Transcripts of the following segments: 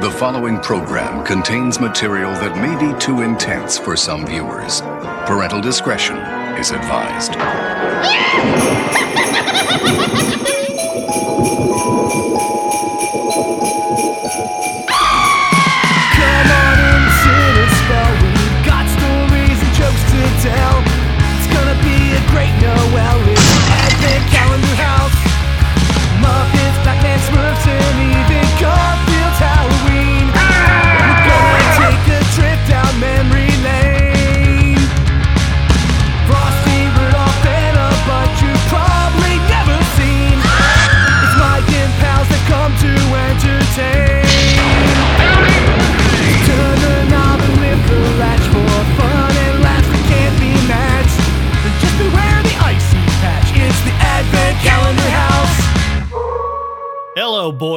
The following program contains material that may be too intense for some viewers. Parental discretion is advised.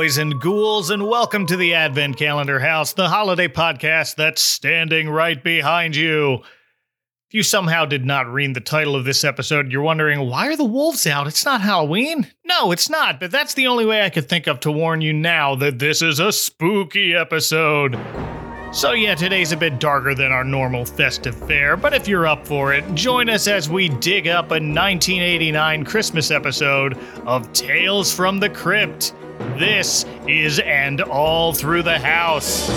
boys and ghouls, and welcome to the Advent Calendar House, the holiday podcast that's standing right behind you. If you somehow did not read the title of this episode, you're wondering, why are the wolves out? It's not Halloween. No, it's not, but that's the only way I could think of to warn you now that this is a spooky episode. So, yeah, today's a bit darker than our normal festive fare, but if you're up for it, join us as we dig up a 1989 Christmas episode of Tales from the Crypt. This is And All Through the House.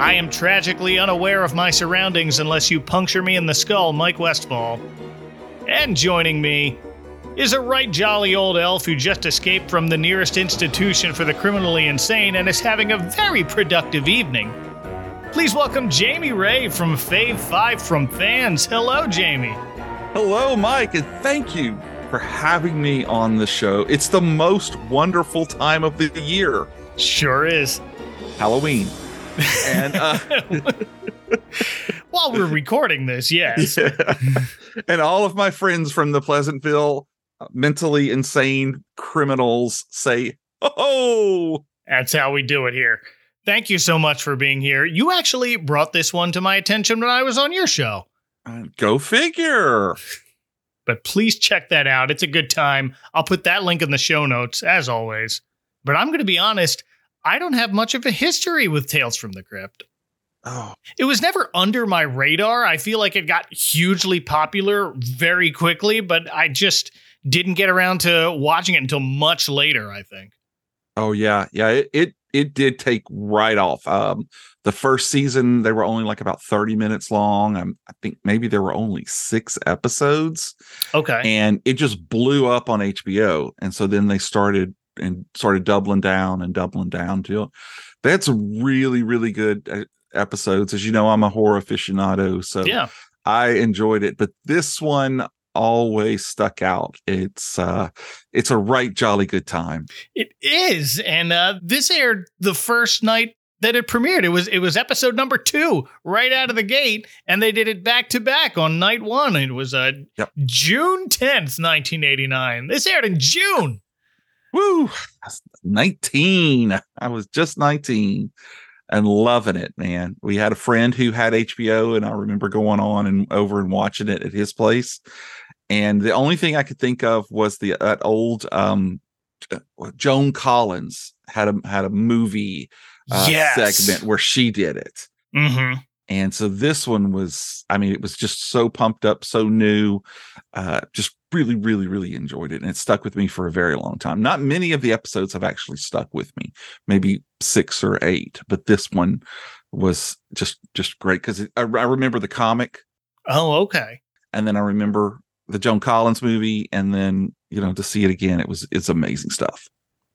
I am tragically unaware of my surroundings unless you puncture me in the skull, Mike Westfall. And joining me is a right jolly old elf who just escaped from the nearest institution for the criminally insane and is having a very productive evening. Please welcome Jamie Ray from Fave 5 from Fans. Hello, Jamie. Hello, Mike, and thank you for having me on the show. It's the most wonderful time of the year, Sure is. Halloween. And uh, While we're recording this, yes. and all of my friends from the Pleasantville mentally insane criminals say, "Oh, That's how we do it here. Thank you so much for being here. You actually brought this one to my attention when I was on your show. uh, go figure." But please check that out. It's a good time. I'll put that link in the show notes, as always. But I'm going to be honest, I don't have much of a history with Tales from the Crypt. Oh, It was never under my radar. I feel like it got hugely popular very quickly, but I just didn't get around to watching it until much later, I think. oh yeah, yeah. It it, it did take right off. Um, the first season they were only like about thirty minutes long. Um, I think maybe there were only six episodes. Okay. and it just blew up on HBO. And so then they started and started doubling down and doubling down to that's really really good uh, episodes. As you know, I'm a horror aficionado, so yeah. I enjoyed it. But this one always stuck out. It's uh it's a right jolly good time. It is, and uh, this aired the first night that it premiered. It was it was episode number two right out of the gate, and they did it back to back on night one. It was uh, Yep. June tenth, nineteen eighty nine. This aired in June. Woo! 19. I was just 19 and loving it, man. We had a friend who had HBO, and I remember going on and over and watching it at his place. And the only thing I could think of was the that old um Joan Collins had a had a movie uh, yes. segment where she did it. Mm-hmm. And so this one was, I mean, it was just so pumped up, so new. Uh, just really, really, really enjoyed it. And it stuck with me for a very long time. Not many of the episodes have actually stuck with me, maybe six or eight, but this one was just just great because I, I remember the comic Oh, okay. and then I remember the Joan Collins movie, and then you know to see it again, it was it's amazing stuff.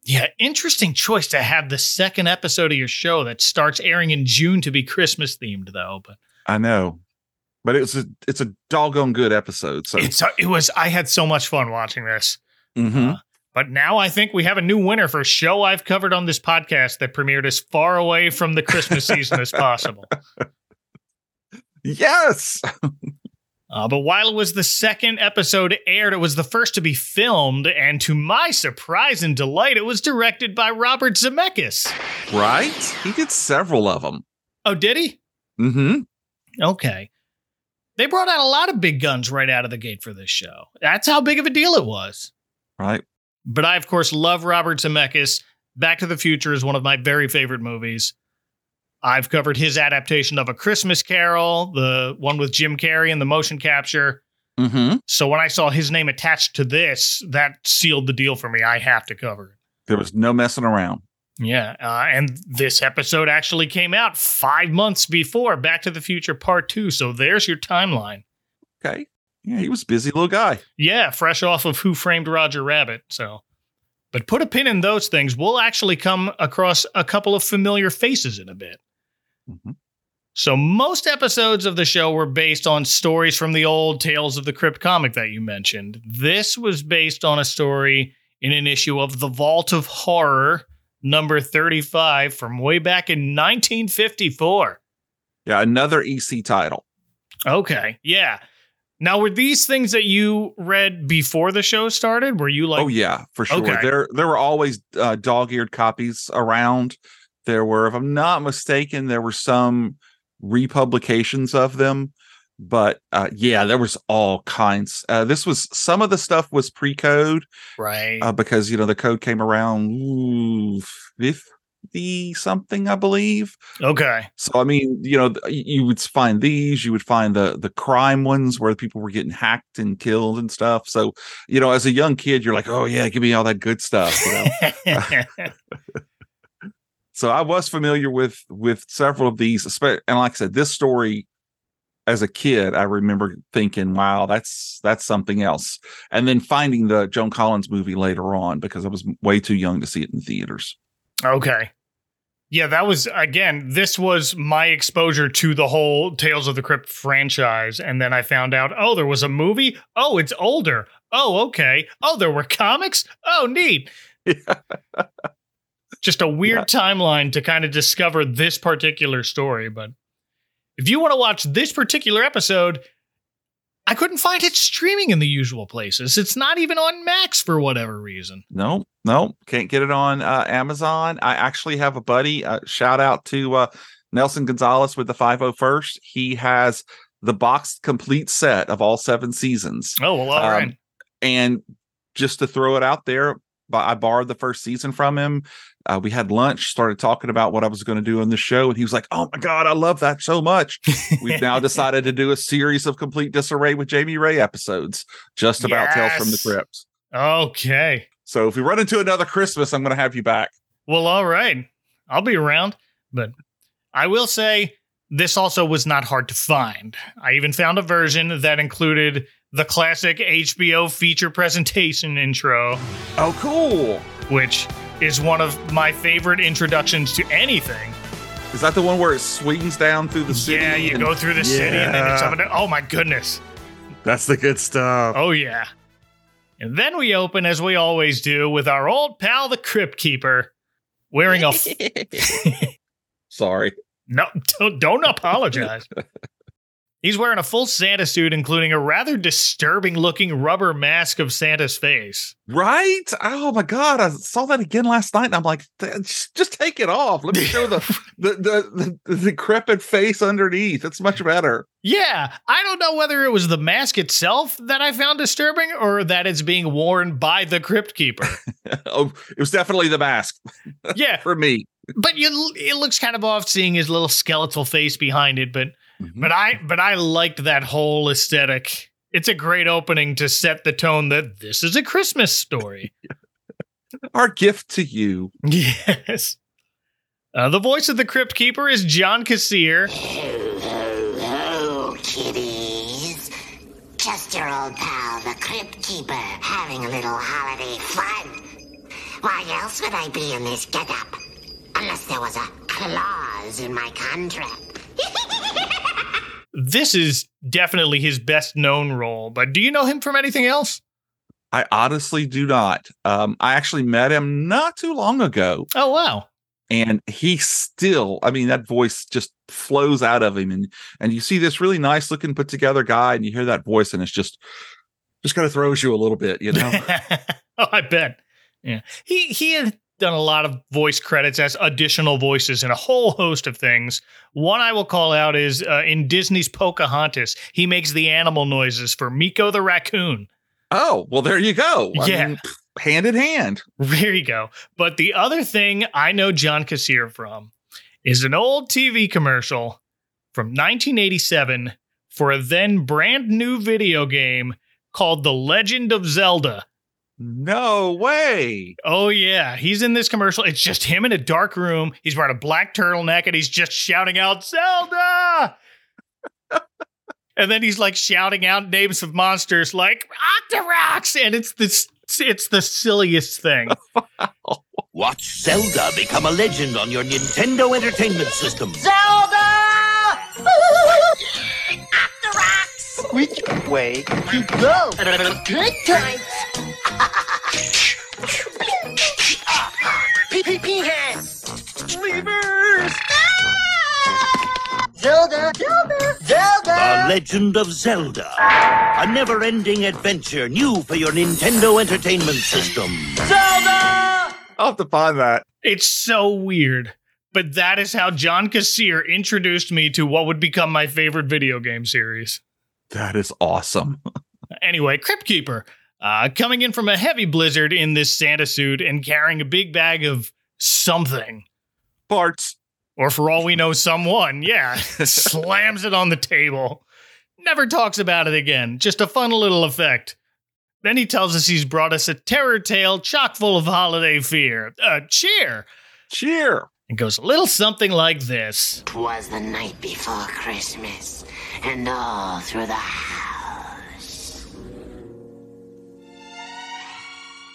Yeah, interesting choice to have the second episode of your show that starts airing in June to be Christmas themed, though. But I know, but it's a it's a doggone good episode. So it's uh, it was. I had so much fun watching this. Mm-hmm. But now I think we have a new winner for a show I've covered on this podcast that premiered as far away from the Christmas season as possible. yes, Uh, but while it was the second episode aired, it was the first to be filmed, and to my surprise and delight, it was directed by Robert Zemeckis. right. He did several of them. Oh, did he? Mm-hmm. Okay. They brought out a lot of big guns right out of the gate for this show. That's how big of a deal it was. Right. But I, of course, love Robert Zemeckis. Back to the Future is one of my very favorite movies. I've covered his adaptation of A Christmas Carol, the one with Jim Carrey and the motion capture. Mm-hmm. So when I saw his name attached to this, that sealed the deal for me. I have to cover it. There was no messing around. Yeah. Uh, and this episode actually came out five months before Back to the Future Part 2. So there's your timeline. Okay. Yeah, he was a busy little guy. Yeah, fresh off of Who Framed Roger Rabbit. So, but put a pin in those things. We'll actually come across a couple of familiar faces in a bit. Mhm. So, most episodes of the show were based on stories from the old Tales of the Crypt comic that you mentioned. This was based on a story in an issue of The Vault of Horror, number 35, from way back in 1954. Yeah, another EC title. Okay. Yeah. Now, were these things that you read before the show started? Were you like, oh yeah, for sure. Okay. There there were always uh, dog-eared copies around. There were, if I'm not mistaken, there were some republications of them. But uh, yeah, there was all kinds. Uh, this was some of the stuff was pre-code right? uh, because you know the code came around ooh, fifty something, I believe. okay. So I mean, you know, you would find these, you would find the the crime ones where people were getting hacked and killed and stuff. So, you know, as a young kid, you're like, oh yeah, give me all that good stuff. You know? so I was familiar with with several of these, and like I said, this story as a kid, I remember thinking, wow, that's that's something else. And then finding the Joan Collins movie later on because I was way too young to see it in theaters. okay. Yeah, that was again. This was my exposure to the whole Tales of the Crypt franchise, and then I found out, oh, there was a movie. Oh, it's older. Oh, okay. Oh, there were comics. Oh, neat. Just a weird timeline to kind of discover this particular story. But if you want to watch this particular episode, I couldn't find it streaming in the usual places. It's not even on Max for whatever reason. No, no, can't get it on uh, Amazon. I actually have a buddy. Uh, shout out to uh, Nelson Gonzalez with the 501st. He has the box complete set of all seven seasons. Oh, well, all Um, right. And just to throw it out there, I borrowed the first season from him. Uh, we had lunch, started talking about what I was going to do on the show, and he was like, "Oh my god, I love that so much." We've now decided to do a series of complete disarray with Jamie Ray episodes, just about Tales from the Yes. Crypt. Okay. So if we run into another Christmas, I'm going to have you back. Well, all right. I'll be around. But I will say this also was not hard to find. I even found a version that included the classic HBO feature presentation intro, Oh, cool. which is one of my favorite introductions to anything. Is that the one where it swings down through the city? yeah, you and- go through the city and then it's Yeah. up and down. Oh my goodness. That's the good stuff. Oh yeah. And then we open as we always do with our old pal the Crypt Keeper wearing a f- Sorry. No, don't, don't apologize. He's wearing a full Santa suit, including a rather disturbing looking rubber mask of Santa's face. Right? Oh my god, I saw that again last night, and I'm like, just, take it off. Let me show the the, the the decrepit face underneath. It's much better. Yeah, I don't know whether it was the mask itself that I found disturbing or that it's being worn by the Crypt Keeper. oh, it was definitely the mask yeah, for me. but you, it looks kind of off seeing his little skeletal face behind it. But Mm-hmm. but I but I liked that whole aesthetic. It's a great opening to set the tone that this is a Christmas story. Our gift to you. Yes. Uh, the voice of the Crypt Keeper is John Kassir. Ho, ho, ho, kiddies. Just your old pal, the Crypt Keeper, having a little holiday fun. Why else would I be in this getup? Unless there was a clause in my contract. This is definitely his best known role, but do you know him from anything else? I honestly do not. Um, I actually met him not too long ago, Oh, wow. and he still, I mean, that voice just flows out of him, and and you see this really nice looking put together guy, and you hear that voice, and it's just just kind of throws you a little bit, you know. oh, I bet. Yeah. He he had done a lot of voice credits as additional voices in a whole host of things. One I will call out is uh, in Disney's Pocahontas. He makes the animal noises for Meeko the raccoon. Oh, well, there you go. I Yeah. mean, hand in hand. There you go. But the other thing I know John Kassir from is an old TV commercial from 1987 for a then brand new video game called The Legend of Zelda. No way. Oh yeah, he's in this commercial. It's just him in a dark room. He's wearing a black turtleneck and he's just shouting out Zelda. and then he's like shouting out names of monsters like Octoroks, and it's this it's the silliest thing. Watch Zelda become a legend on your Nintendo Entertainment System. Which way to go? Good times. Pee pee pee hands. Ah! Zelda. Zelda. The Legend of Zelda. A never-ending adventure new for your Nintendo Entertainment System. Zelda. I'll have to find that. It's so weird. But that is how John Kassir introduced me to what would become my favorite video game series. That is awesome. Anyway, Crypt Keeper, uh, coming in from a heavy blizzard in this Santa suit and carrying a big bag of something. Parts. Or for all we know, someone, yeah, slams it on the table. Never talks about it again. Just a fun little effect. Then he tells us he's brought us a terror tale chock full of holiday fear. Uh, cheer! Cheer. It goes a little something like this. Twas the night before Christmas, and all through the house.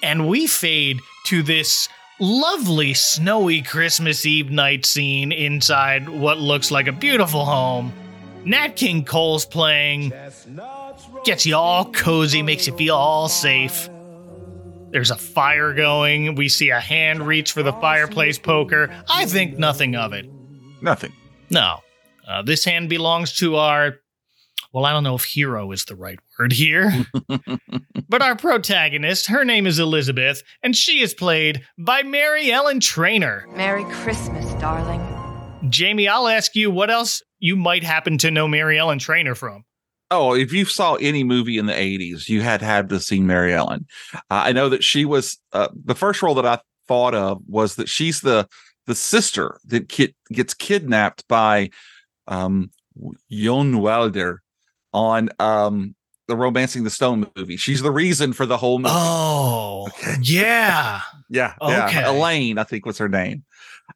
and we fade to this lovely snowy Christmas Eve night scene inside what looks like a beautiful home. Nat King Cole's playing, gets you all cozy, makes you feel all safe. There's a fire going. We see a hand reach for the fireplace poker. I think nothing of it. Nothing. No. Uh, this hand belongs to our. Well, I don't know if hero is the right word here. but our protagonist, her name is Elizabeth, and she is played by Mary Ellen Trainor. Merry Christmas, darling. Jamie, I'll ask you what else you might happen to know Mary Ellen Trainor from. Oh, if you saw any movie in the 80s, you had had to see Mary Ellen. Uh, I know that she was uh, the first role that I thought of was that she's the the sister that kid, gets kidnapped by um Joan Wilder on um the Romancing the Stone movie. She's the reason for the whole movie. Oh, yeah. Yeah, Okay. Elaine, I think was her name.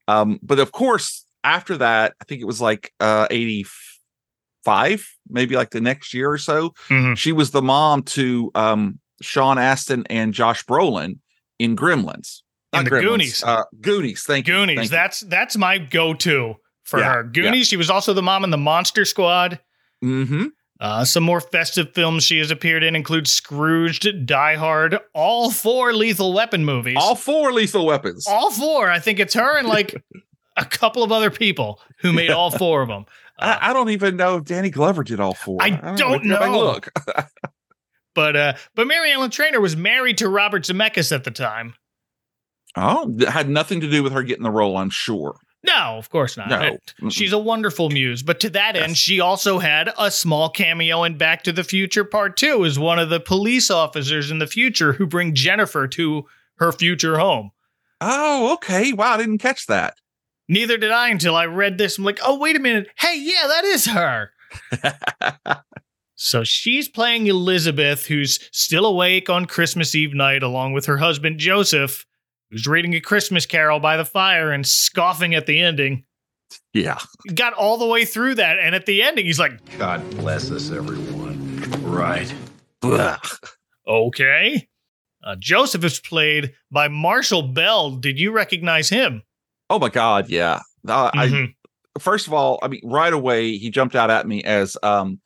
Um, but of course, after that, I think it was like uh 85, maybe like the next year or so. Mhm. She was the mom to um Sean Astin and Josh Brolin in Gremlins. In Not the Gremlins, Goonies. Uh Goonies, thank you. Goonies. thank you. That's that's my go-to for Yeah, her. Goonies. She was also the mom in the Monster Squad. Mhm. Uh, some more festive films she has appeared in include Scrooged, Die Hard, all four Lethal Weapon movies. All four lethal weapons. All four. I think it's her and like a couple of other people who made all four of them. I, I don't even know if Danny Glover did all four. I don't Go back and know. Look. But uh, but Mary Ellen Trainor was married to Robert Zemeckis at the time. Oh, that had nothing to do with her getting the role, I'm sure. No, of course not. No. She's a wonderful muse. But to that end, she also had a small cameo in Back to the Future Part 2 as one of the police officers in the future who bring Jennifer to her future home. Oh, okay. Wow, I didn't catch that. Neither did I until I read this. I'm like, oh, wait a minute. Hey, yeah, that is her. So she's playing Elizabeth, who's still awake on Christmas Eve night, along with her husband Joseph, who's reading a Christmas carol by the fire and scoffing at the ending. yeah. Got all the way through that, and at the ending, he's like, God bless us, everyone. Right. Ugh. okay. Uh, Joseph is played by Marshall Bell. Did you recognize him? Oh my God, yeah. Uh, Mhm. I first of all, I mean, right away he jumped out at me as um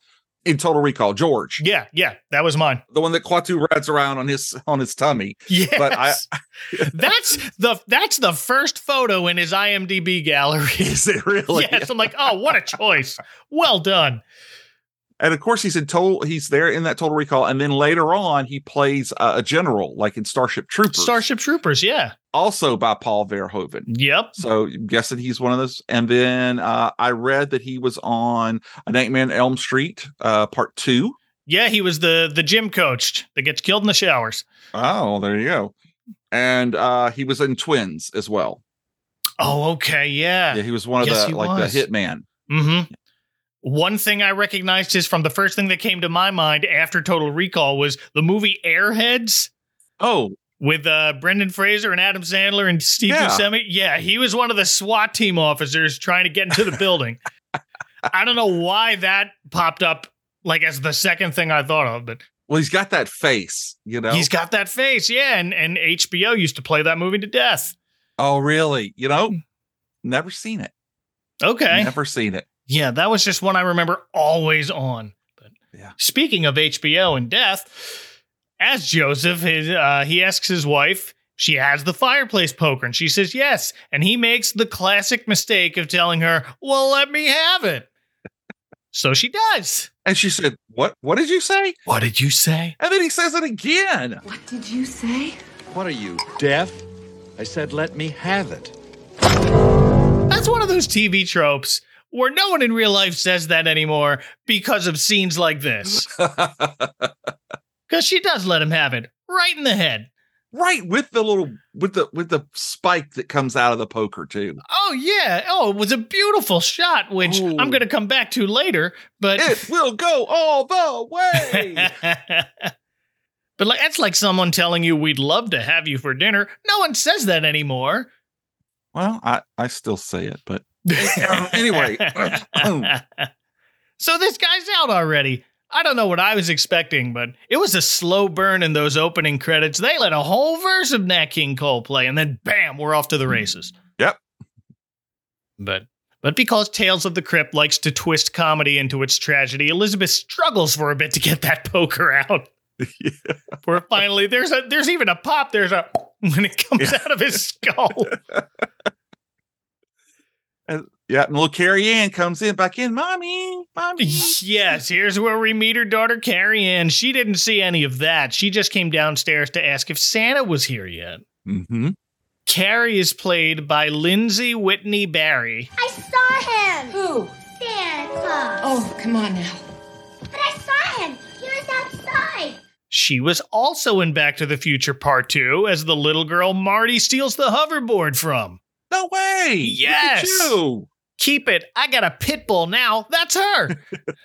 in Total Recall, George, Yeah, yeah, that was mine. the one that Kuato rides around on his on his tummy. Yes. But I- that's the that's the first photo in his IMDb gallery. Is it really? yes, I'm like, oh, what a choice. Well done. And of course, he's in total. He's there in that Total Recall, and then later on, he plays uh, a general, like in Starship Troopers, Starship Troopers, yeah. also by Paul Verhoeven. Yep. So I'm guessing he's one of those. And then uh, I read that he was on A Nightmare on Elm Street, uh, Part Two. Yeah, he was the the gym coach that gets killed in the showers. Oh, there you go. And uh, he was in Twins as well. Oh, okay, yeah. Yeah, he was one of Yes, the like was. the hitman. Mm-hmm. One thing I recognized is from the first thing that came to my mind after Total Recall was the movie Airheads Oh, with uh, Brendan Fraser and Adam Sandler and Steve Yeah. Buscemi. Yeah, he was one of the SWAT team officers trying to get into the building. I don't know why that popped up like as the second thing I thought of, but well, he's got that face, you know. he's got that face. Yeah, and, and HBO used to play that movie to death. oh, really? You know, never seen it. Okay. Never seen it. Yeah, that was just one I remember always on. But Yeah. speaking of HBO and death, as Joseph, his, uh, he asks his wife, she has the fireplace poker, and she says yes. And he makes the classic mistake of telling her, "Well, let me have it." so she does. And she said, "What? What did you say?" What did you say? And then he says it again. What did you say? What are you, deaf? I said let me have it. That's one of those TV tropes where no one in real life says that anymore because of scenes like this. Because she does let him have it right in the head. right with the little with the with the spike that comes out of the poker too. Oh yeah. Oh, it was a beautiful shot, which Ooh. I'm going to come back to later. But It will go all the way. but like that's like someone telling you we'd love to have you for dinner. No one says that anymore. well, I I still say it, but Um, anyway. so this guy's out already. I don't know what I was expecting, but it was a slow burn in those opening credits. They let a whole verse of Nat King Cole play, and then bam, we're off to the races. Yep. But but because Tales of the Crypt likes to twist comedy into its tragedy, Elizabeth struggles for a bit to get that poker out. Where finally there's a there's even a pop, there's a when it comes out of his skull. And, yeah, and little Carrie Ann comes in back in, mommy, mommy. yes, here's where we meet her daughter Carrie Ann. She didn't see any of that. She just came downstairs to ask if Santa was here yet. Mm-hmm. Carrie is played by Lyndsey Whitney Barry. I saw him! Who? Santa Oh, come on now. But I saw him! He was outside! She was also in Back to the Future Part 2 as the little girl Marty steals the hoverboard from. No way. Yes. Keep it. I got a pit bull now. That's her.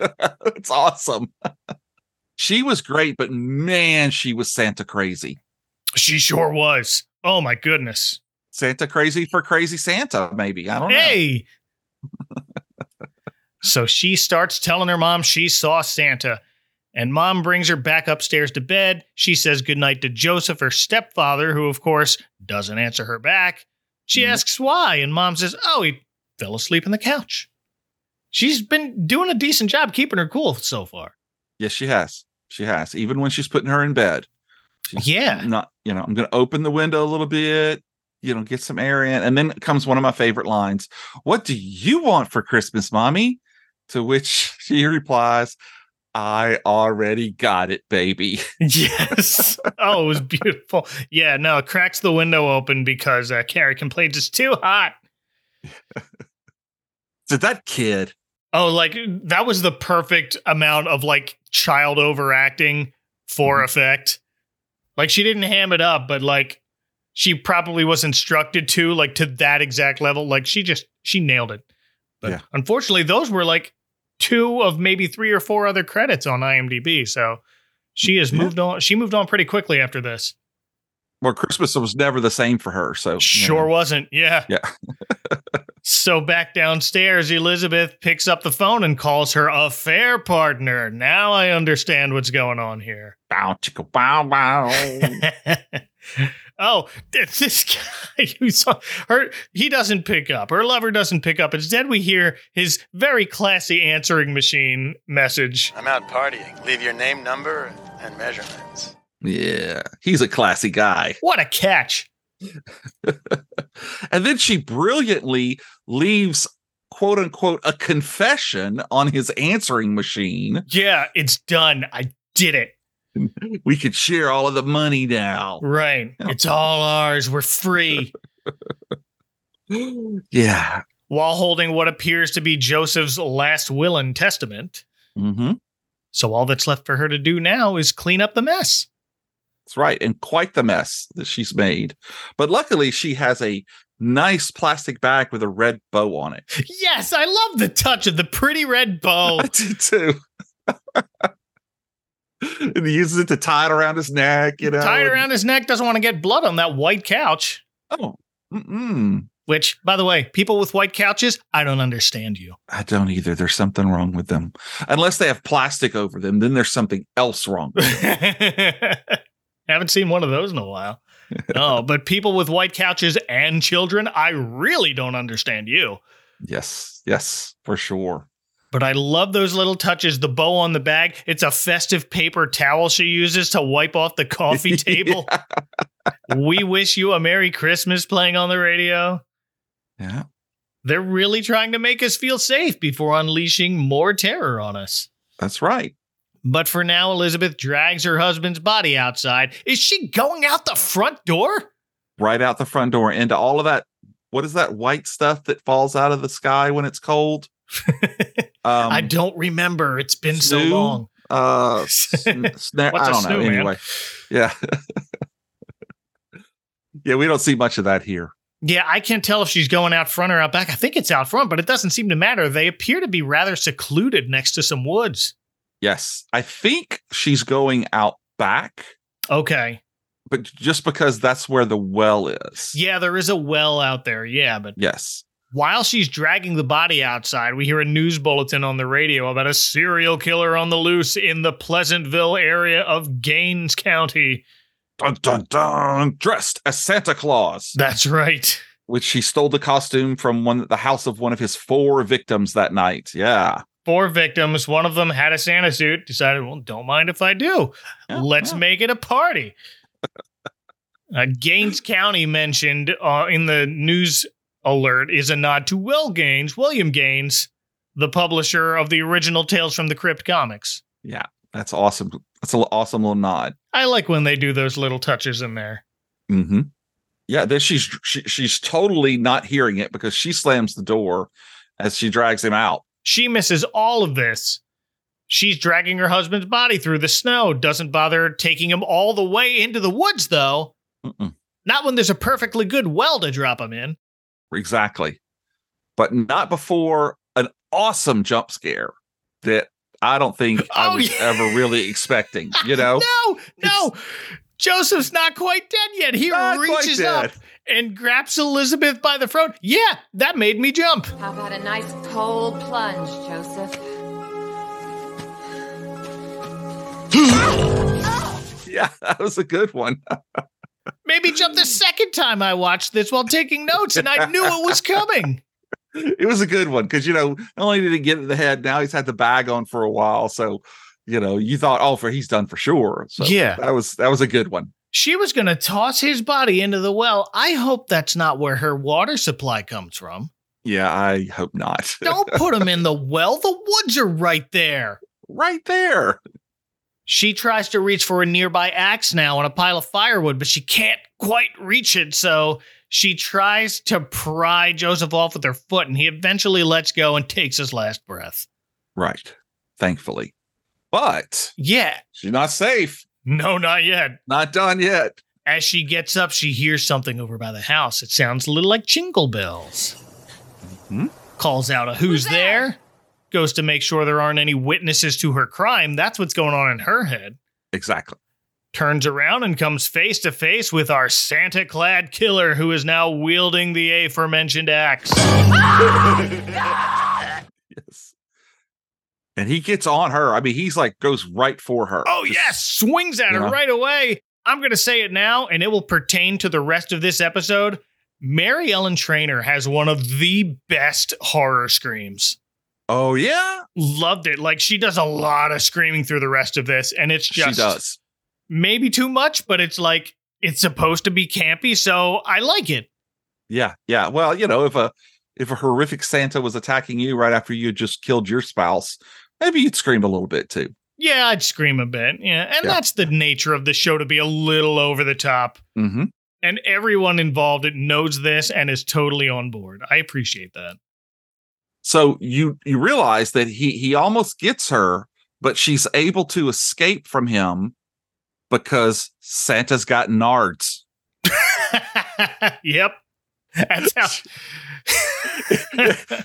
It's awesome. she was great, but man, she was Santa crazy. she sure was. Oh my goodness. Santa crazy for crazy Santa, maybe. I don't know. Hey. so she starts telling her mom she saw Santa. And mom brings her back upstairs to bed. She says goodnight to Joseph, her stepfather, who, of course, doesn't answer her back. She Nope. asks why, and mom says, Oh, he fell asleep on the couch. She's been doing a decent job keeping her cool so far. Yes, she has. She has. Even when she's putting her in bed. Yeah. Not, you know, I'm going to open the window a little bit, you know, get some air in. And then comes one of my favorite lines What do you want for Christmas, mommy? To which she replies, I already got it, baby. Yes. oh, it was beautiful. Yeah, no, it cracks the window open because uh, Carrie complains it's too hot. So that kid, Oh, like that was the perfect amount of like child overacting for effect. Like she didn't ham it up, but like she probably was instructed to, like to that exact level. Like she just she nailed it. But Yeah. unfortunately, those were like two of maybe three or four other credits on IMDb. So she has moved on. She moved on pretty quickly after this. well, Christmas was never the same for her. So, Sure know. wasn't. Yeah. Yeah. so back downstairs, Elizabeth picks up the phone and calls her affair partner. Now I understand what's going on here. Bow, chicka, bow, bow. oh, this guy who saw her, he doesn't pick up. Her lover doesn't pick up. Instead, we hear his very classy answering machine message. I'm out partying. Leave your name, number, and measurements. yeah, he's a classy guy. What a catch. and then she brilliantly leaves quote unquote a confession on his answering machine. Yeah, it's done. I did it. We could share all of the money now. Right. It's all ours. We're free. Yeah. While holding what appears to be Joseph's last will and testament. Mm-hmm. So all that's left for her to do now is clean up the mess. That's right. And quite the mess that she's made. But luckily, she has a nice plastic bag with a red bow on it. Yes, I love the touch of the pretty red bow. I do too. And he uses it to tie it around his neck, you know. tie it around his neck, doesn't want to get blood on that white couch. Oh, mm-mm. Which, by the way, people with white couches, I don't understand you. I don't either. There's something wrong with them. Unless they have plastic over them, then there's something else wrong. Haven't seen one of those in a while. No, oh, but people with white couches and children, I really don't understand you. yes, yes, for sure. But I love those little touches. The bow on the bag. It's a festive paper towel she uses to wipe off the coffee table. we wish you a Merry Christmas playing on the radio. Yeah. They're really trying to make us feel safe before unleashing more terror on us. That's right. But for now, Elizabeth drags her husband's body outside. Is she going out the front door? Right out the front door into all of that. What is that white stuff that falls out of the sky when it's cold? Um, I don't remember. It's been so long. Uh, sn- sna- What's I a don't know. snoo, man? Anyway, yeah, yeah. We don't see much of that here. Yeah, I can't tell if she's going out front or out back. I think it's out front, but it doesn't seem to matter. They appear to be rather secluded next to some woods. Yes, I think she's going out back, Okay. but just because that's where the well is. Yeah, there is a well out there. Yeah, but Yes. While she's dragging the body outside, we hear a news bulletin on the radio about a serial killer on the loose in the Pleasantville area of Gaines County. Dun dun dun. Dressed as Santa Claus, That's right. which he stole the costume from one the house of one of his four victims that night. Yeah. Four victims. One of them had a Santa suit. Decided, well, don't mind if I do. Yeah, Let's yeah. make it a party. uh, Gaines County mentioned uh, in the news alert is a nod to Will Gaines, William Gaines, the publisher of the original Tales from the Crypt comics. Yeah. That's awesome. That's an awesome little nod. I like when they do those little touches in there. Mm-hmm. Yeah, then she's she, she's totally not hearing it because she slams the door as she drags him out. She misses all of this. She's dragging her husband's body through the snow, doesn't bother taking him all the way into the woods, though. Mm-mm. Not when there's a perfectly good well to drop him in. Exactly. But not before an awesome jump scare that I don't think I Oh, was yeah. ever really expecting, you know? No, no. Joseph's not quite dead yet. He reaches up and grabs Elizabeth by the throat. Yeah, that made me jump. How about a nice cold plunge, Joseph? Yeah, that was a good one. Maybe jump the second time I watched this while taking notes, and I knew it was coming. it was a good one because you know, not only did he get in the head, now he's had the bag on for a while. So, you know, you thought, oh, for he's done for sure. So Yeah. that was that was a good one. She was going to toss his body into the well. I hope that's not where her water supply comes from. Yeah, I hope not. Don't put him in the well. The woods are right there. right there. She tries to reach for a nearby axe now and a pile of firewood, but she can't quite reach it. So she tries to pry Joseph off with her foot, and he eventually lets go and takes his last breath. Right. Thankfully. But Yeah. she's not safe. No, not yet. Not done yet. As she gets up, she hears something over by the house. It sounds a little like jingle bells. Hmm? Calls out a who's there? Goes to make sure there aren't any witnesses to her crime. That's what's going on in her head. Exactly. Turns around and comes face to face with our Santa clad killer who is now wielding the aforementioned axe. Yes. And he gets on her. I mean, he's like goes right for her. Oh, Just- yes, swings at her Yeah. right away. I'm going to say it now, and it will pertain to the rest of this episode. Mary Ellen Trainor has one of the best horror screams. Oh yeah, Loved it. Like she does a lot of screaming through the rest of this, and it's just she does. maybe too much, but it's like it's supposed to be campy, so I like it. Yeah, yeah. Well, you know, if a if a horrific Santa was attacking you right after you had just killed your spouse, maybe you'd scream a little bit too. Yeah, I'd scream a bit. Yeah. And Yeah. that's the nature of the show to be a little over the top. Mm-hmm. And everyone involved it knows this and is totally on board. I appreciate that. So you you realize that he he almost gets her, but she's able to escape from him because Santa's got nards. yep. That's how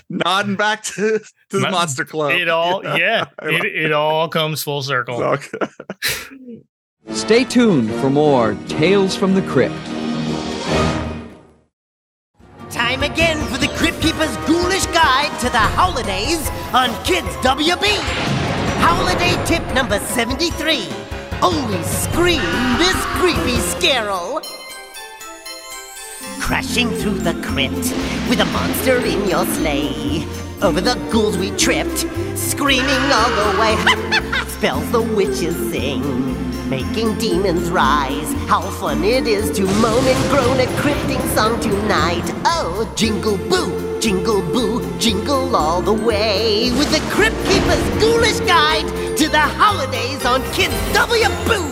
Nodding back to, to the Mon- Monster Club. it all yeah, it, it all comes full circle. Okay. Stay tuned for more Tales from the Crypt. Time again for the Crypt Keeper's Ghoulish Guide to the Holidays on Kids WB. Holiday tip number 73. Always scream this creepy scarel. Crashing through the crypt with a monster in your sleigh. Over the ghouls we tripped, screaming all the way. Spells the witches sing, making demons rise. How fun it is to moan and groan a crypting song tonight. Oh, jingle boo, jingle boo, jingle all the way. With the Crypt Keeper's Ghoulish Guide to the Holidays on Kids W Boo.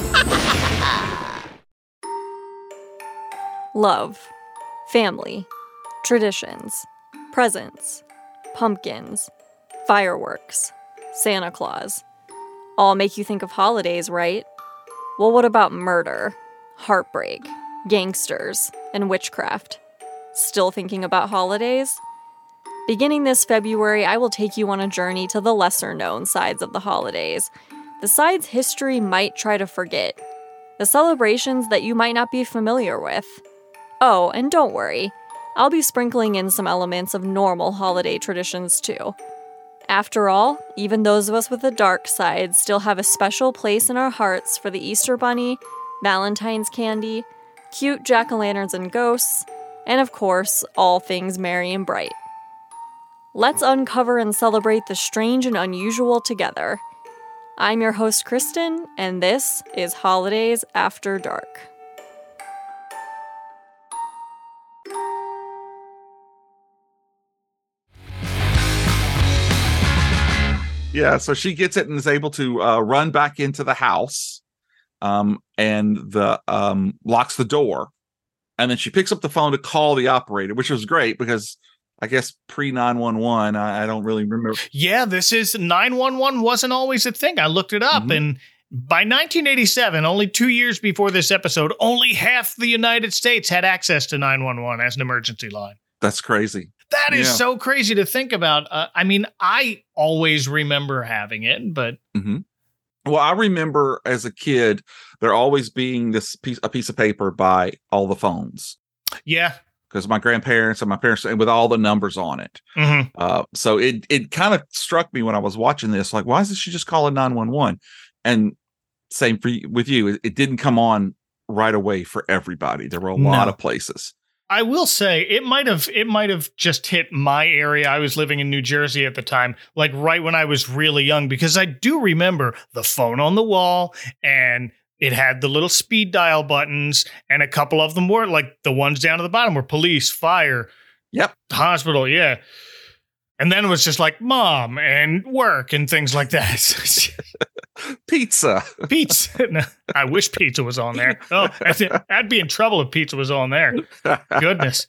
Love, family, traditions, presents, pumpkins, fireworks, Santa Claus. All make you think of holidays, right? Well, what about murder, heartbreak, gangsters, and witchcraft? Still thinking about holidays? Beginning this February, I will take you on a journey to the lesser known sides of the holidays, the sides history might try to forget, the celebrations that you might not be familiar with. Oh, and don't worry, I'll be sprinkling in some elements of normal holiday traditions too. After all, even those of us with the dark side still have a special place in our hearts for the Easter Bunny, Valentine's candy, cute jack o' lanterns and ghosts, and of course, all things merry and bright. Let's uncover and celebrate the strange and unusual together. I'm your host, Kristen, and this is Holidays After Dark. Yeah, so she gets it and is able to uh, run back into the house, um, and the um, locks the door, and then she picks up the phone to call the operator, which was great because I guess pre nine one one. I don't really remember. Yeah, this is 911 wasn't always a thing. I looked it up and by 1987, only 2 years before this episode, only half the United States had access to 911 as an emergency line. That's crazy. That is Yeah. so crazy to think about. Uh, I mean, I always remember having it, but hmm Well, I remember as a kid there always being this piece a piece of paper by all the phones yeah. because my grandparents and my parents and with all the numbers on it. Mhm. Uh, so it it kind of struck me when I was watching this, like, why isn't she just calling nine one one? And same for you, with you, it, it didn't come on right away for everybody. There were a lot of places. I will say it might have it might have just hit my area. I was living in New Jersey at the time, like right when I was really young, because I do remember the phone on the wall and it had the little speed dial buttons, and a couple of them were like the ones down at the bottom were police, fire, yep, hospital, yeah. And then it was just like mom and work and things like that. pizza. Pizza. No, I wish pizza was on there. Oh, I'd I'd be in trouble if pizza was on there. Goodness.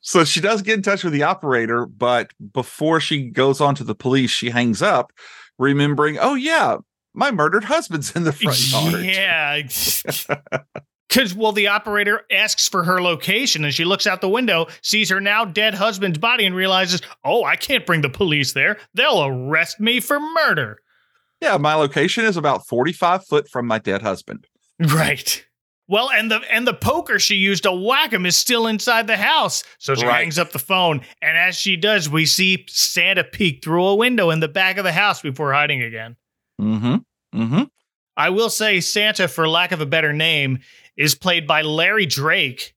So she does get in touch with the operator, but before she goes on to the police, she hangs up, remembering, oh yeah, my murdered husband's in the front yard. Yeah. Because, well, the operator asks for her location and she looks out the window, sees her now dead husband's body, and realizes, oh, I can't bring the police there. They'll arrest me for murder. Yeah, my location is about 45 foot from my dead husband. Right. Well, and the and the poker she used to whack him is still inside the house. So she Right. hangs up the phone, and as she does, we see Santa peek through a window in the back of the house before hiding again. Mm-hmm. Mm-hmm. I will say Santa, for lack of a better name, is played by Larry Drake.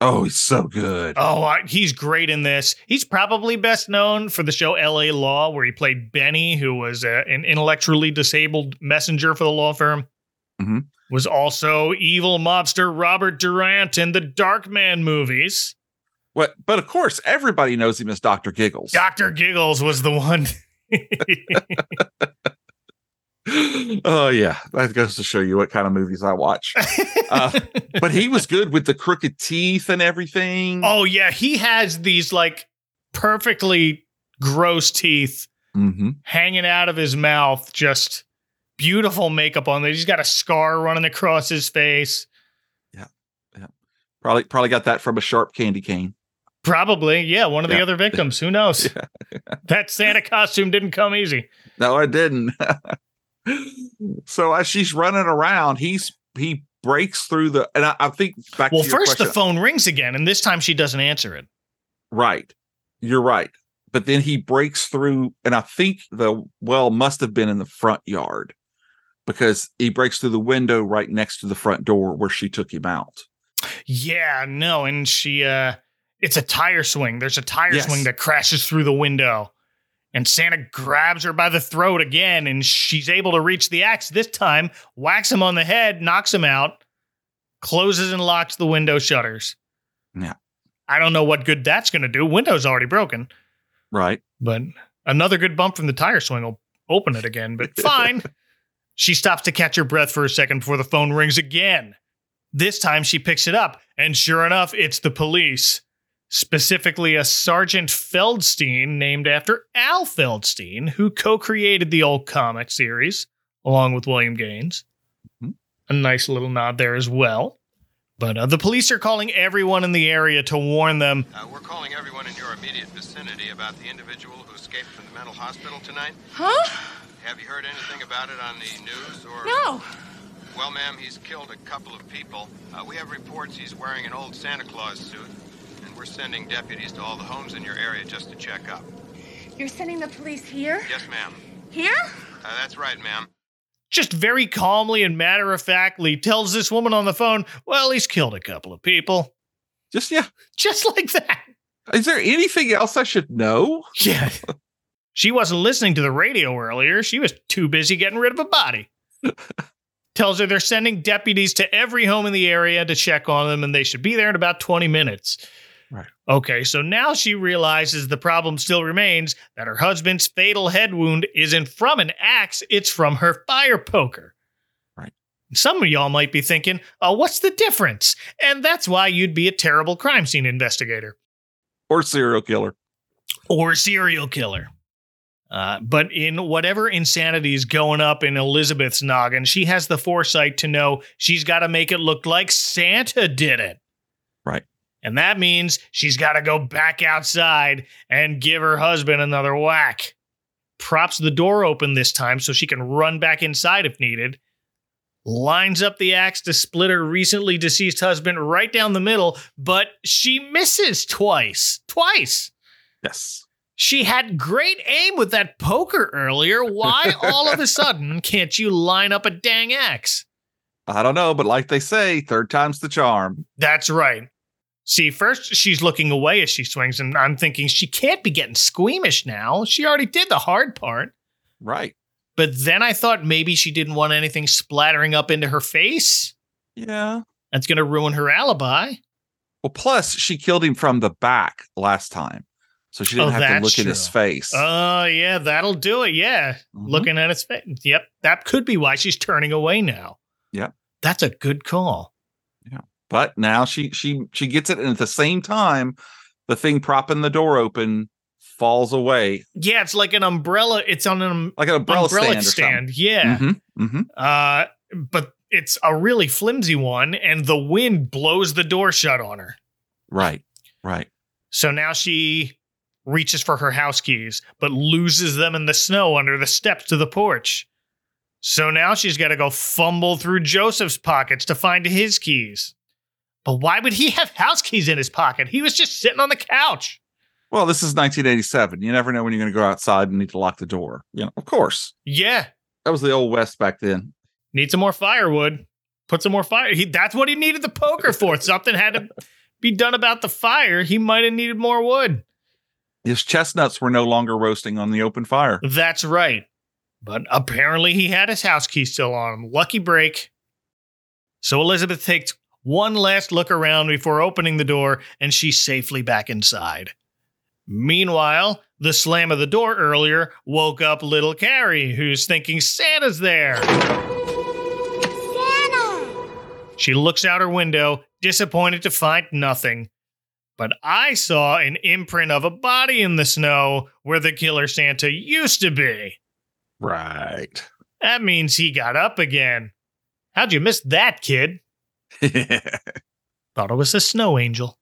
Oh, he's so good. Oh, I, he's great in this. He's probably best known for the show L.A. Law, where he played Benny, who was uh, an intellectually disabled messenger for the law firm. Mhm. Was also evil mobster Robert Durant in the Darkman movies. What? But of course, everybody knows him as Doctor Giggles. Dr. Giggles was the one. oh yeah, that goes to show you what kind of movies I watch. Uh, but he was good with the crooked teeth and everything. oh, yeah. He has these like perfectly gross teeth hmm hanging out of his mouth, just beautiful makeup on there. He's got a scar running across his face. Yeah. yeah. Probably probably got that from a sharp candy cane. Probably, yeah, one of the other victims. Who knows? that Santa costume didn't come easy. No, it didn't. so as she's running around, he's he breaks through the and I, I think back Well, first the phone rings again, and this time she doesn't answer it. Right. You're right. But then he breaks through, and I think the well must have been in the front yard because he breaks through the window right next to the front door where she took him out. Yeah, no, and she uh it's a tire swing. There's a tire Yes. swing that crashes through the window. And Santa grabs her by the throat again, and she's able to reach the axe this time, whacks him on the head, knocks him out, closes and locks the window shutters. Yeah. I don't know what good that's going to do. Window's already broken, Right. but another good bump from the tire swing will open it again, but fine. she stops to catch her breath for a second before the phone rings again. This time she picks it up, and sure enough, it's the police. Specifically, a Sergeant Feldstein named after Al Feldstein, who co created the old comic series along with William Gaines. Mhm. A nice little nod there as well. But uh, the police are calling everyone in the area to warn them Uh, we're calling everyone in your immediate vicinity about the individual who escaped from the mental hospital tonight. Huh? Have you heard anything about it on the news or? No. Well, ma'am, he's killed a couple of people. Uh, we have reports he's wearing an old Santa Claus suit, and we're sending deputies to all the homes in your area just to check up. You're sending the police here? Yes, ma'am. Here? Uh, that's right, ma'am. just very calmly and matter of factly tells this woman on the phone, well, he's killed a couple of people. Just yeah. Just like that. Is there anything else I should know? Yeah. she wasn't listening to the radio earlier. She was too busy getting rid of a body. Tells her they're sending deputies to every home in the area to check on them and they should be there in about 20 minutes. Right. Okay, so now she realizes the problem still remains that her husband's fatal head wound isn't from an axe, it's from her fire poker. Right. Some of y'all might be thinking, oh, what's the difference? And that's why you'd be a terrible crime scene investigator Or serial killer. or serial killer. Uh, but in whatever insanity is going up in Elizabeth's noggin, she has the foresight to know she's got to make it look like Santa did it. And that means she's got to go back outside and give her husband another whack. Props the door open this time so she can run back inside if needed. Lines up the axe to split her recently deceased husband right down the middle, but she misses twice. Twice. Yes. She had great aim with that poker earlier. Why all of a sudden can't you line up a dang axe? I don't know, but like they say, third time's the charm. That's right. See, first she's looking away as she swings, and I'm thinking she can't be getting squeamish now. She already did the hard part. Right. But then I thought maybe she didn't want anything splattering up into her face. Yeah. That's going to ruin her alibi. Well, plus she killed him from the back last time. So she didn't Oh, have to look at his face. Oh, yeah, that'll do it. Yeah. Mhm. Looking at his face. Yep. That could be why she's turning away now. Yep. That's a good call. But now she she she gets it, and at the same time, the thing propping the door open falls away Yeah, it's like an umbrella. It's on an like an umbrella, umbrella stand. Stand. Yeah. Mhm, mhm. Uh, but it's a really flimsy one, and the wind blows the door shut on her. Right. Right. So now she reaches for her house keys, but loses them in the snow under the steps to the porch. So now she's got to go fumble through Joseph's pockets to find his keys. But why would he have house keys in his pocket? He was just sitting on the couch. Well, this is 1987. You never know when you're going to go outside and need to lock the door. You know, of course. Yeah, That was the old west back then. need some more firewood. Put some more fire. He, that's what he needed the poker for. Something had to be done about the fire. He might have needed more wood. His chestnuts were no longer roasting on the open fire. That's right. But apparently he had his house key still on him. Lucky break. So Elizabeth takes one last look around before opening the door, and she's safely back inside. Meanwhile, the slam of the door earlier woke up little Carrie, who's thinking Santa's there. Santa! She looks out her window, disappointed to find nothing. But I saw an imprint of a body in the snow where the killer Santa used to be. Right. That means he got up again. How'd you miss that, kid? Thought it was a snow angel.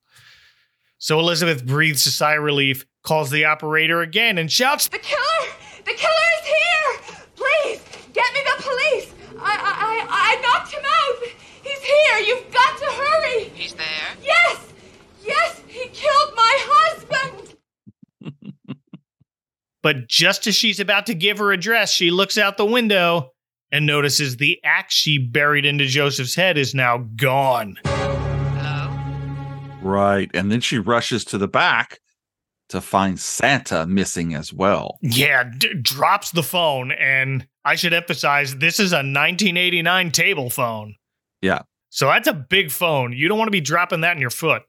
So Elizabeth breathes a sigh of relief, calls the operator again, and shouts, The killer! The killer is here! Please, get me the police! I, I, I, I knocked him out! He's here! You've got to hurry! He's there? Yes! Yes, he killed my husband! But just as she's about to give her address, she looks out the window and notices the axe she buried into Joseph's head is now gone. Oh. Right. And then she rushes to the back to find Santa missing as well. Yeah, d- drops the phone, and I should emphasize this is a 1989 table phone. Yeah. So that's a big phone. You don't want to be dropping that in your foot.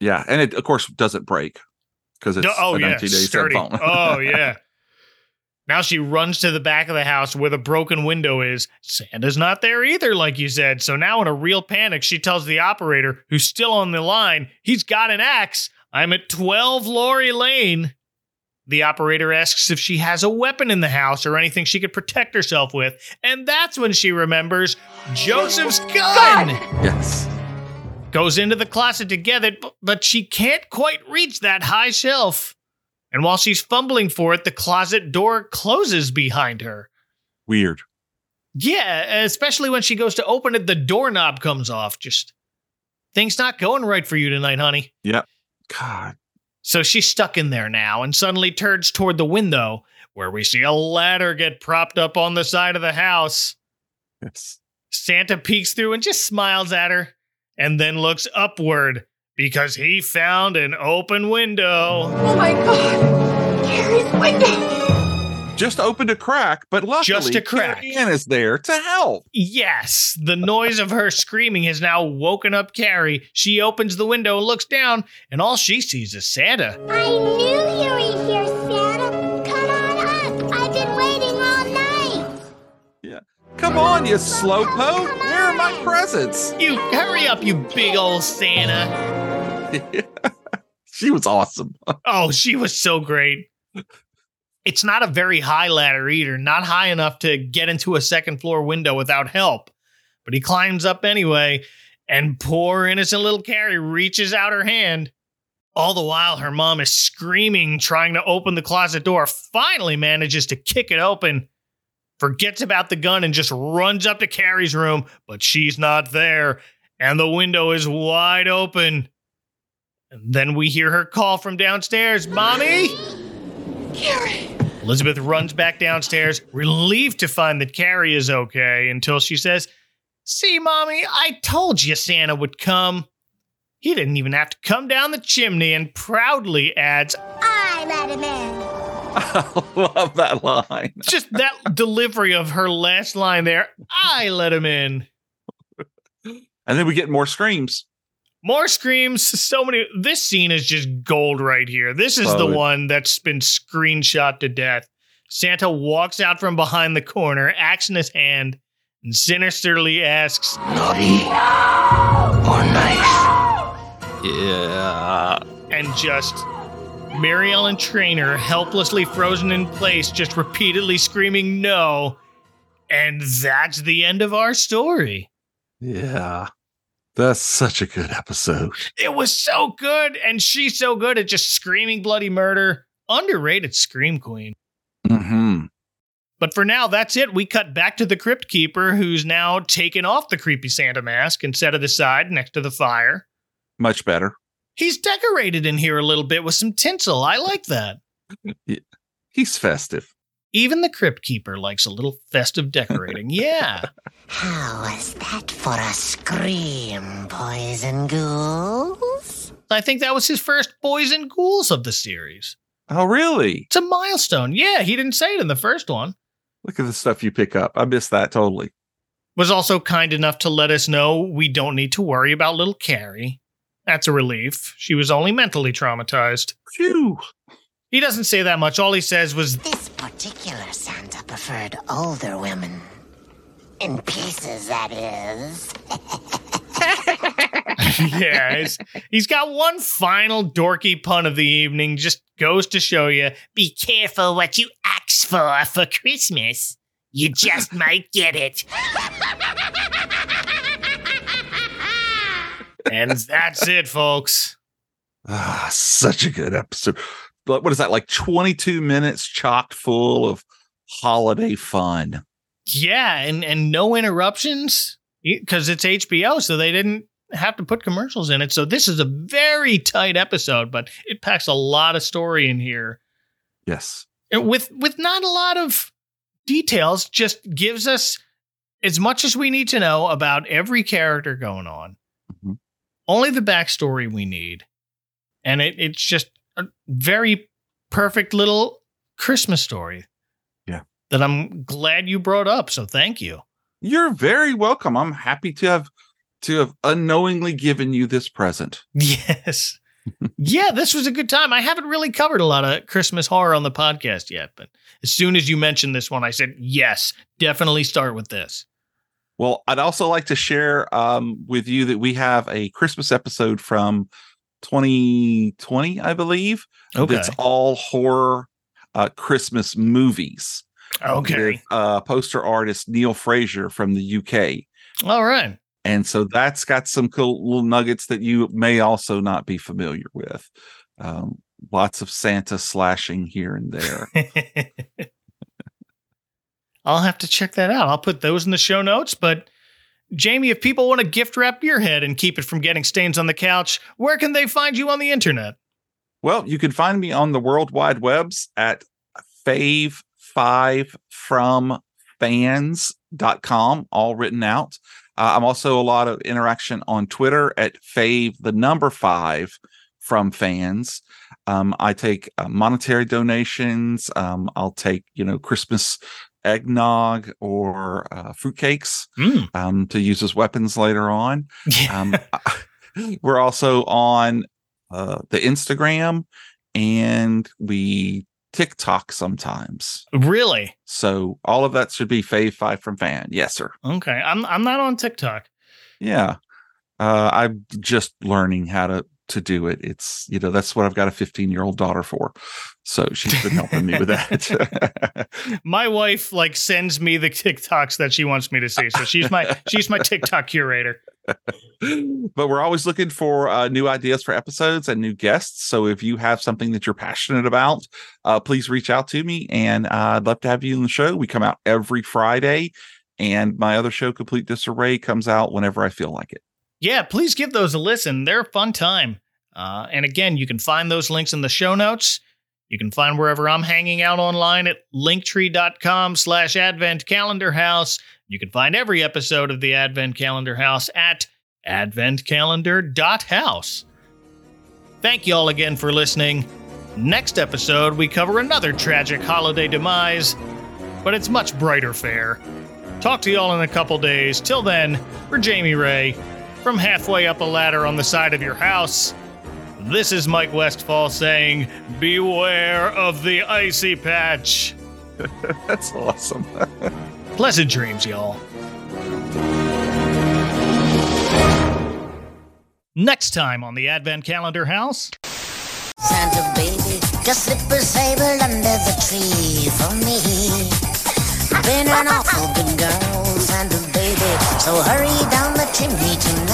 Yeah. And it, of course, doesn't break because it's No- oh, a yeah, 1987 sturdy. phone. oh, yeah. Now she runs to the back of the house where the broken window is. Santa's not there either, like you said. So now, in a real panic, she tells the operator, who's still on the line, he's got an axe. I'm at 12 Laurie Lane. The operator asks if she has a weapon in the house or anything she could protect herself with. And that's when she remembers Joseph's gun. Yes. Goes into the closet to get it, but she can't quite reach that high shelf. And while she's fumbling for it, the closet door closes behind her. Weird. Yeah, especially when she goes to open it, the doorknob comes off. Just things not going right for you tonight, honey. Yep. God. So she's stuck in there now and suddenly turns toward the window where we see a ladder get propped up on the side of the house. Yes. Santa peeks through and just smiles at her and then looks upward because he found an open window. Oh my god! Carrie's window! Just opened a crack, but luckily, Just a crack. Carrie Ann is there to help. Yes, the noise of her screaming has now woken up Carrie. She opens the window and looks down, and all she sees is Santa. I knew Come on, you slowpoke. Where are my presents? You hurry up, you big old Santa. she was awesome. Oh, she was so great. It's not a very high ladder either, not high enough to get into a second floor window without help. But he climbs up anyway, and poor innocent little Carrie reaches out her hand. All the while, her mom is screaming, trying to open the closet door, finally manages to kick it open, forgets about the gun, and just runs up to Carrie's room, but she's not there, and the window is wide open. And then we hear her call from downstairs Mommy! Carrie! Elizabeth runs back downstairs, relieved to find that Carrie is okay, until she says, See, Mommy, I told you Santa would come. He didn't even have to come down the chimney, and proudly adds, I let him in. I love that line. just that delivery of her last line there, I let him in. And then we get more screams. More screams, so many. This scene is just gold right here. This is the Totally. one that's been screenshot to death. Santa walks out from behind the corner, axe in his hand, and sinisterly asks, Naughty or nice? Yeah. and just Mary Ellen Trainor helplessly frozen in place, just repeatedly screaming no. And that's the end of our story. Yeah. That's such a good episode. It was so good, and she's so good at just screaming bloody murder. Underrated Scream Queen. Mm-hmm. But for now, that's it. We cut back to the Crypt Keeper, who's now taken off the creepy Santa mask and set it aside next to the fire. Much better. He's decorated in here a little bit with some tinsel. I like that. He's festive. Even the Crypt Keeper likes a little festive decorating. Yeah. How was that for a scream, boys and ghouls? I think that was his first Boys and Ghouls of the series. Oh, really? It's a milestone. Yeah, he didn't say it in the first one. Look at the stuff you pick up. I missed that totally. was also kind enough to let us know we don't need to worry about little Carrie. That's a relief. She was only mentally traumatized. Phew. He doesn't say that much. All he says was, This particular Santa preferred older women. In pieces, that is. yeah, he's, he's got one final dorky pun of the evening. Just goes to show you Be careful what you ask for for Christmas. You just might get it. and that's it, folks. Ah, such a good episode. But what is that? Like 22 minutes chocked full of holiday fun. Yeah, and and no interruptions because it's HBO, so they didn't have to put commercials in it. So this is a very tight episode, but it packs a lot of story in here. Yes. With with not a lot of details, just gives us as much as we need to know about every character going on. Mm-hmm. Only the backstory we need. And it, it's just a very perfect little Christmas story. Yeah. That I'm glad you brought up. So thank you. You're very welcome. I'm happy to have to have unknowingly given you this present. Yes. yeah, this was a good time. I haven't really covered a lot of Christmas horror on the podcast yet, but as soon as you mentioned this one, I said, yes, definitely start with this. Well, I'd also like to share um, with you that we have a Christmas episode from 2020, I believe. Okay. That's all horror uh, Christmas movies. Okay. With, uh, poster artist Neil Fraser from the UK. All right. And so that's got some cool little nuggets that you may also not be familiar with. Um, lots of Santa slashing here and there. I'll have to check that out. I'll put those in the show notes. But Jamie, if people want to gift wrap your head and keep it from getting stains on the couch, where can they find you on the internet? Well, you can find me on the World Wide Webs at fave five from fans.com, all written out. Uh, I'm also a lot of interaction on Twitter at fave the number five from fans. Um, I take uh, monetary donations. Um, I'll take you know Christmas eggnog or uh, fruitcakes Mm. um, to use as weapons later on. Um, we're also on uh, the Instagram and we TikTok sometimes. Really? So all of that should be Fave Five from Fan. Yes, sir. Okay. I'm I'm not on TikTok. Yeah. Uh, I'm just learning how to to do it. It's you know that's what I've got a 15 year old daughter for, so she's been helping me with that. My wife like sends me the TikToks that she wants me to see. So she's my she's my TikTok curator. but we're always looking for uh, new ideas for episodes and new guests. So if you have something that you're passionate about, uh, please reach out to me, and uh, I'd love to have you on the show. We come out every Friday, and my other show, Complete Disarray, comes out whenever I feel like it. Yeah, please give those a listen. They're a fun time. Uh, and again, you can find those links in the show notes. You can find wherever I'm hanging out online at linktree.com slash advent calendar house. You can find every episode of the Advent Calendar House at adventcalendar.house. Thank you all again for listening. Next episode, we cover another tragic holiday demise, but it's much brighter fare. Talk to y'all in a couple days. Till then, for Jamie Ray, from halfway up a ladder on the side of your house, this is Mike Westfall saying, Beware of the icy patch. That's awesome. Pleasant dreams, y'all. Next time on the Advent Calendar House. Santa baby, just slip a sable under the tree for me. Been an awful good girl, Santa baby, so hurry down the chimney tonight.